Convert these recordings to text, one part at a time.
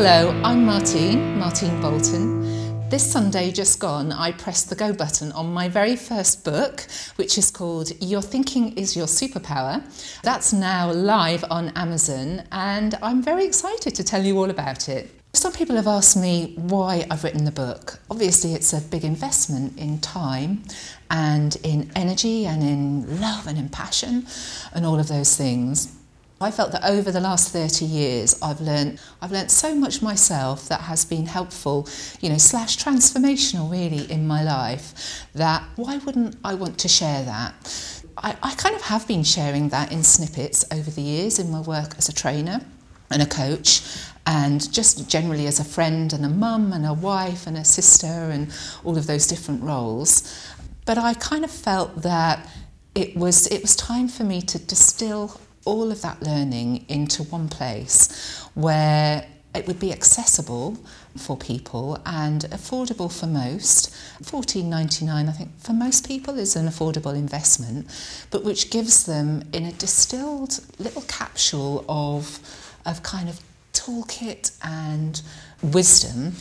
Hello, I'm Martine, Martine Bolton. This Sunday just gone, I pressed the go button on my very first book, which is called Your Thinking is Your Superpower. That's now live on Amazon, and I'm very excited to tell you all about it. Some people have asked me why I've written the book. Obviously, it's a big investment in time and in energy and in love and in passion and all of those things. I felt that over the last 30 years I've learned I've learned so much myself that has been helpful, you know, slash transformational really in my life that why wouldn't I want to share that? I, I kind of have been sharing that in snippets over the years in my work as a trainer and a coach and just generally as a friend and a mum and a wife and a sister and all of those different roles. But I kind of felt that it was it was time for me to distill all of that learning into one place where it would be accessible for people and affordable for most. 14.99 I think for most people is an affordable investment, but which gives them in a distilled little capsule of of kind of toolkit and wisdom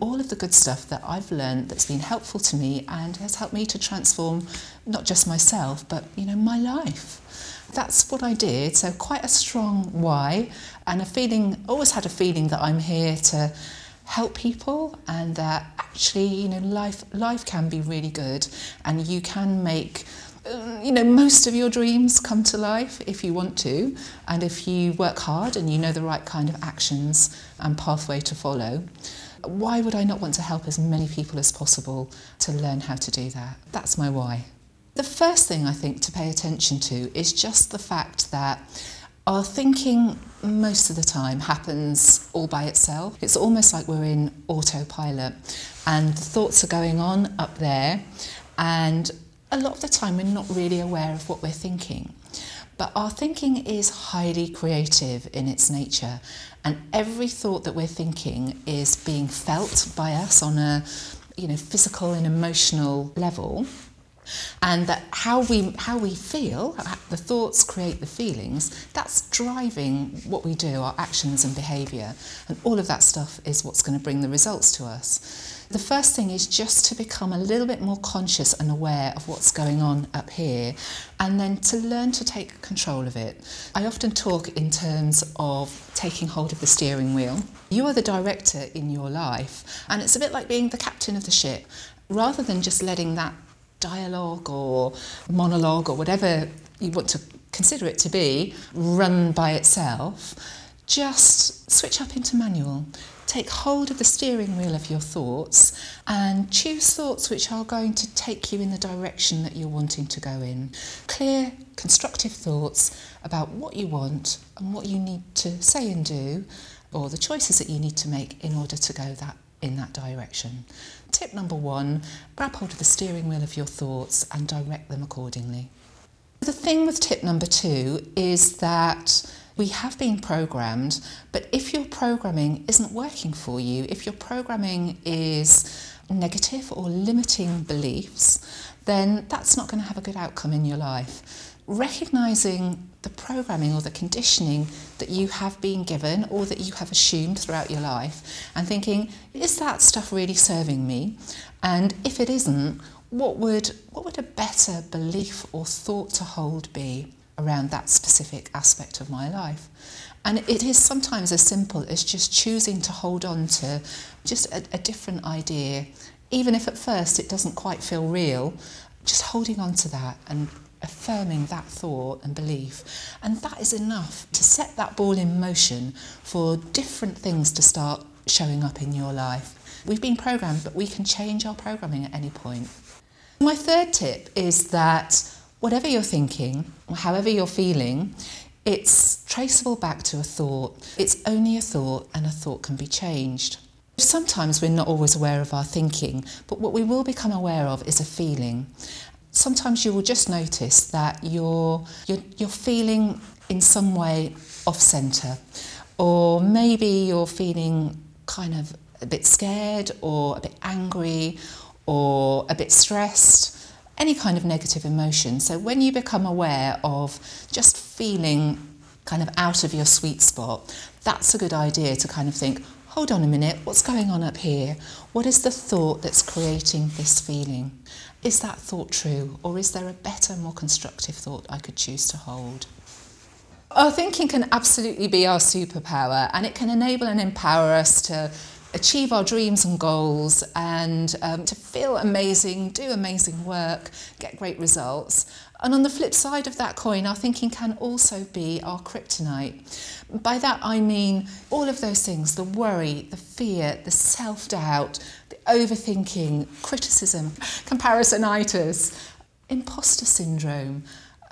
all of the good stuff that I've learned that's been helpful to me and has helped me to transform not just myself but you know my life that's what I did. So quite a strong why and a feeling, always had a feeling that I'm here to help people and that actually, you know, life, life can be really good and you can make Um, you know, most of your dreams come to life if you want to, and if you work hard and you know the right kind of actions and pathway to follow. Why would I not want to help as many people as possible to learn how to do that? That's my why. The first thing I think to pay attention to is just the fact that our thinking most of the time happens all by itself. It's almost like we're in autopilot and the thoughts are going on up there and a lot of the time we're not really aware of what we're thinking. But our thinking is highly creative in its nature and every thought that we're thinking is being felt by us on a you know physical and emotional level and that how we how we feel the thoughts create the feelings that's driving what we do our actions and behavior and all of that stuff is what's going to bring the results to us the first thing is just to become a little bit more conscious and aware of what's going on up here and then to learn to take control of it. I often talk in terms of taking hold of the steering wheel. You are the director in your life and it's a bit like being the captain of the ship. Rather than just letting that dialogue or monologue or whatever you want to consider it to be run by itself, just switch up into manual. Take hold of the steering wheel of your thoughts and choose thoughts which are going to take you in the direction that you're wanting to go in. Clear, constructive thoughts about what you want and what you need to say and do, or the choices that you need to make in order to go that in that direction. Tip number one, grab hold of the steering wheel of your thoughts and direct them accordingly. The thing with tip number two is that we have been programmed, but if your programming isn't working for you, if your programming is negative or limiting beliefs, then that's not going to have a good outcome in your life recognizing the programming or the conditioning that you have been given or that you have assumed throughout your life and thinking, is that stuff really serving me? And if it isn't, what would, what would a better belief or thought to hold be around that specific aspect of my life? And it is sometimes as simple as just choosing to hold on to just a, a different idea, even if at first it doesn't quite feel real, just holding on to that and affirming that thought and belief. And that is enough to set that ball in motion for different things to start showing up in your life. We've been programmed, but we can change our programming at any point. My third tip is that whatever you're thinking, however you're feeling, it's traceable back to a thought. It's only a thought, and a thought can be changed. Sometimes we're not always aware of our thinking, but what we will become aware of is a feeling sometimes you will just notice that you're, you're, you're feeling in some way off centre, or maybe you're feeling kind of a bit scared, or a bit angry, or a bit stressed, any kind of negative emotion. So when you become aware of just feeling kind of out of your sweet spot, that's a good idea to kind of think, hold on a minute, what's going on up here? What is the thought that's creating this feeling? Is that thought true, or is there a better, more constructive thought I could choose to hold? Our thinking can absolutely be our superpower, and it can enable and empower us to achieve our dreams and goals and um, to feel amazing, do amazing work, get great results. And on the flip side of that coin, our thinking can also be our kryptonite. By that I mean all of those things the worry, the fear, the self doubt, the overthinking, criticism, comparisonitis, imposter syndrome,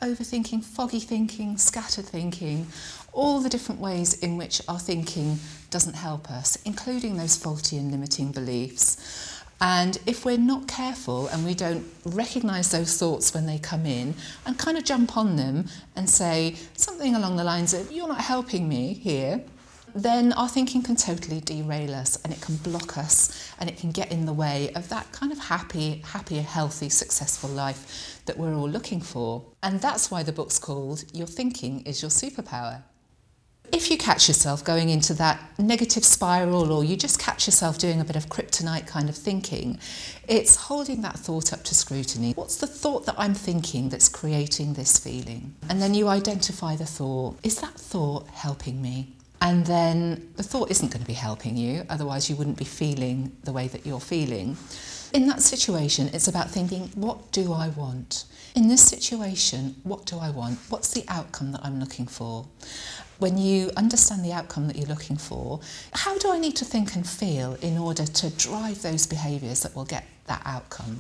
overthinking, foggy thinking, scattered thinking, all the different ways in which our thinking doesn't help us, including those faulty and limiting beliefs. And if we're not careful and we don't recognize those thoughts when they come in and kind of jump on them and say something along the lines of, You're not helping me here, then our thinking can totally derail us and it can block us and it can get in the way of that kind of happy, happy, healthy, successful life that we're all looking for. And that's why the book's called Your Thinking is Your Superpower. If you catch yourself going into that negative spiral or you just catch yourself doing a bit of kryptonite kind of thinking, it's holding that thought up to scrutiny. What's the thought that I'm thinking that's creating this feeling? And then you identify the thought. Is that thought helping me? And then the thought isn't going to be helping you, otherwise, you wouldn't be feeling the way that you're feeling. In that situation, it's about thinking, what do I want? In this situation, what do I want? What's the outcome that I'm looking for? When you understand the outcome that you're looking for, how do I need to think and feel in order to drive those behaviours that will get that outcome?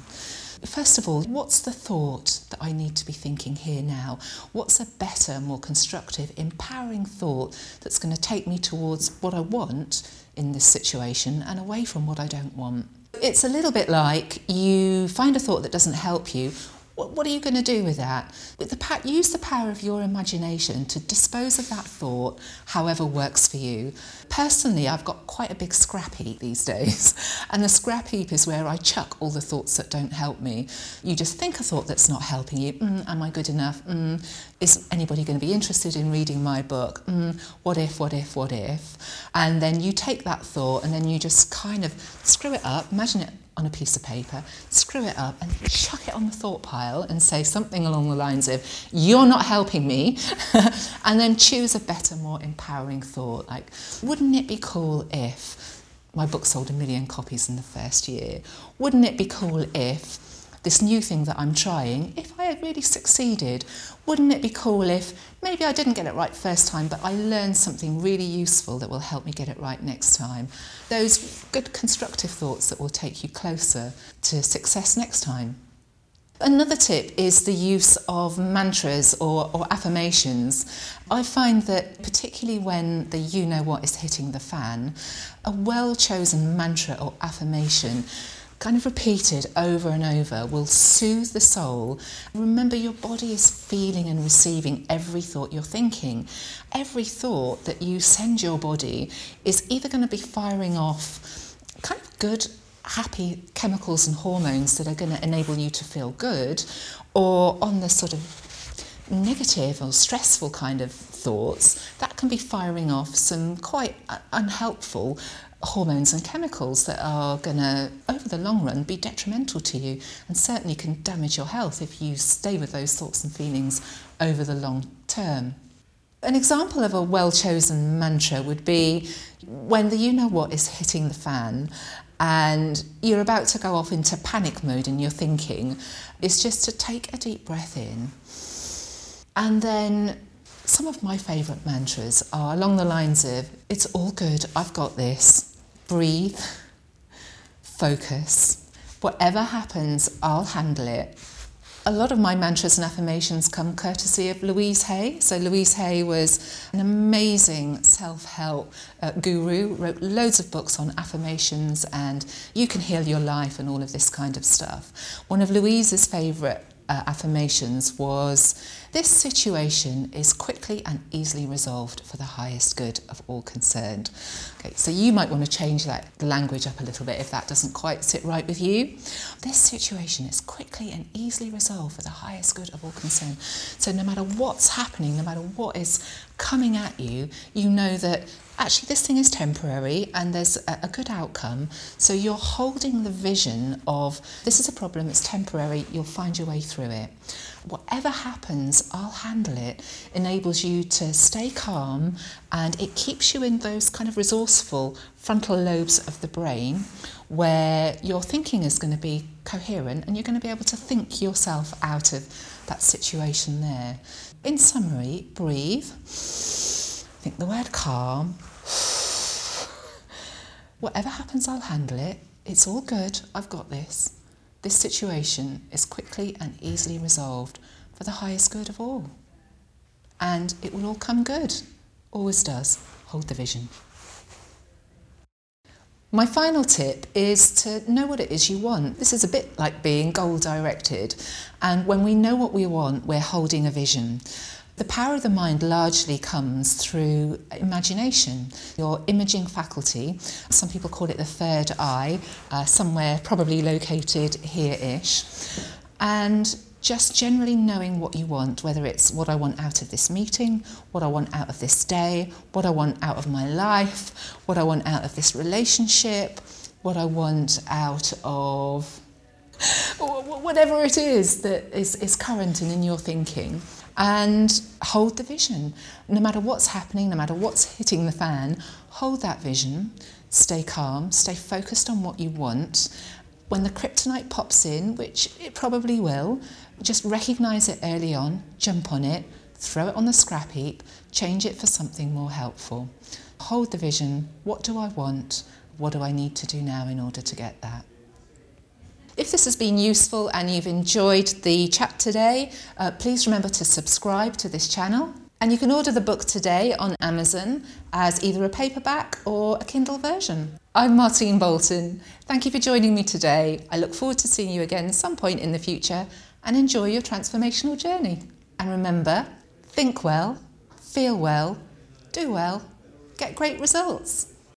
First of all, what's the thought that I need to be thinking here now? What's a better, more constructive, empowering thought that's going to take me towards what I want in this situation and away from what I don't want? It's a little bit like you find a thought that doesn't help you. What, what are you going to do with that? With the use the power of your imagination to dispose of that thought however works for you. Personally, I've got quite a big scrap heap these days, and the scrap heap is where I chuck all the thoughts that don't help me. You just think a thought that's not helping you. Mm, am I good enough? Mm, is anybody going to be interested in reading my book? Mm, what if, what if, what if? And then you take that thought and then you just kind of screw it up, imagine it on a piece of paper, screw it up, and chuck it on the thought pile and say something along the lines of, You're not helping me. and then choose a better, more empowering thought. Like, wouldn't it be cool if my book sold a million copies in the first year? Wouldn't it be cool if this new thing that I'm trying, if I had really succeeded, wouldn't it be cool if maybe I didn't get it right first time, but I learned something really useful that will help me get it right next time? Those good constructive thoughts that will take you closer to success next time. Another tip is the use of mantras or, or, affirmations. I find that, particularly when the you know what is hitting the fan, a well chosen mantra or affirmation kind of repeated over and over will soothe the soul. Remember, your body is feeling and receiving every thought you're thinking. Every thought that you send your body is either going to be firing off kind of good, happy chemicals and hormones that are going to enable you to feel good, or on the sort of negative or stressful kind of thoughts, that can be firing off some quite uh, unhelpful hormones and chemicals that are going to, over the long run, be detrimental to you and certainly can damage your health if you stay with those thoughts and feelings over the long term. An example of a well chosen mantra would be when the you know what is hitting the fan and you're about to go off into panic mode in your thinking, is just to take a deep breath in and then some of my favourite mantras are along the lines of, It's all good, I've got this breathe, focus. Whatever happens, I'll handle it. A lot of my mantras and affirmations come courtesy of Louise Hay. So, Louise Hay was an amazing self help uh, guru, wrote loads of books on affirmations and you can heal your life and all of this kind of stuff. One of Louise's favourite uh, affirmations was this situation is quickly and easily resolved for the highest good of all concerned. Okay, so you might want to change that language up a little bit if that doesn't quite sit right with you. This situation is quickly and easily resolved for the highest good of all concerned. So no matter what's happening, no matter what is coming at you, you know that actually this thing is temporary and there's a, a, good outcome. So you're holding the vision of this is a problem, it's temporary, you'll find your way through it. Whatever happens, I'll handle it, enables you to stay calm and it keeps you in those kind of resourceful frontal lobes of the brain where your thinking is going to be coherent and you're going to be able to think yourself out of that situation there. In summary, breathe think the word calm. Whatever happens, I'll handle it. It's all good. I've got this. This situation is quickly and easily resolved for the highest good of all. And it will all come good. Always does. Hold the vision. My final tip is to know what it is you want. This is a bit like being goal directed. And when we know what we want, we're holding a vision. The power of the mind largely comes through imagination, your imaging faculty. Some people call it the third eye, uh, somewhere probably located here ish. And just generally knowing what you want, whether it's what I want out of this meeting, what I want out of this day, what I want out of my life, what I want out of this relationship, what I want out of whatever it is that is, is current and in your thinking and hold the vision. No matter what's happening, no matter what's hitting the fan, hold that vision, stay calm, stay focused on what you want. When the kryptonite pops in, which it probably will, just recognize it early on, jump on it, throw it on the scrap heap, change it for something more helpful. Hold the vision. What do I want? What do I need to do now in order to get that? If this has been useful and you've enjoyed the chat today, uh, please remember to subscribe to this channel. And you can order the book today on Amazon as either a paperback or a Kindle version. I'm Martine Bolton. Thank you for joining me today. I look forward to seeing you again some point in the future and enjoy your transformational journey. And remember, think well, feel well, do well, get great results.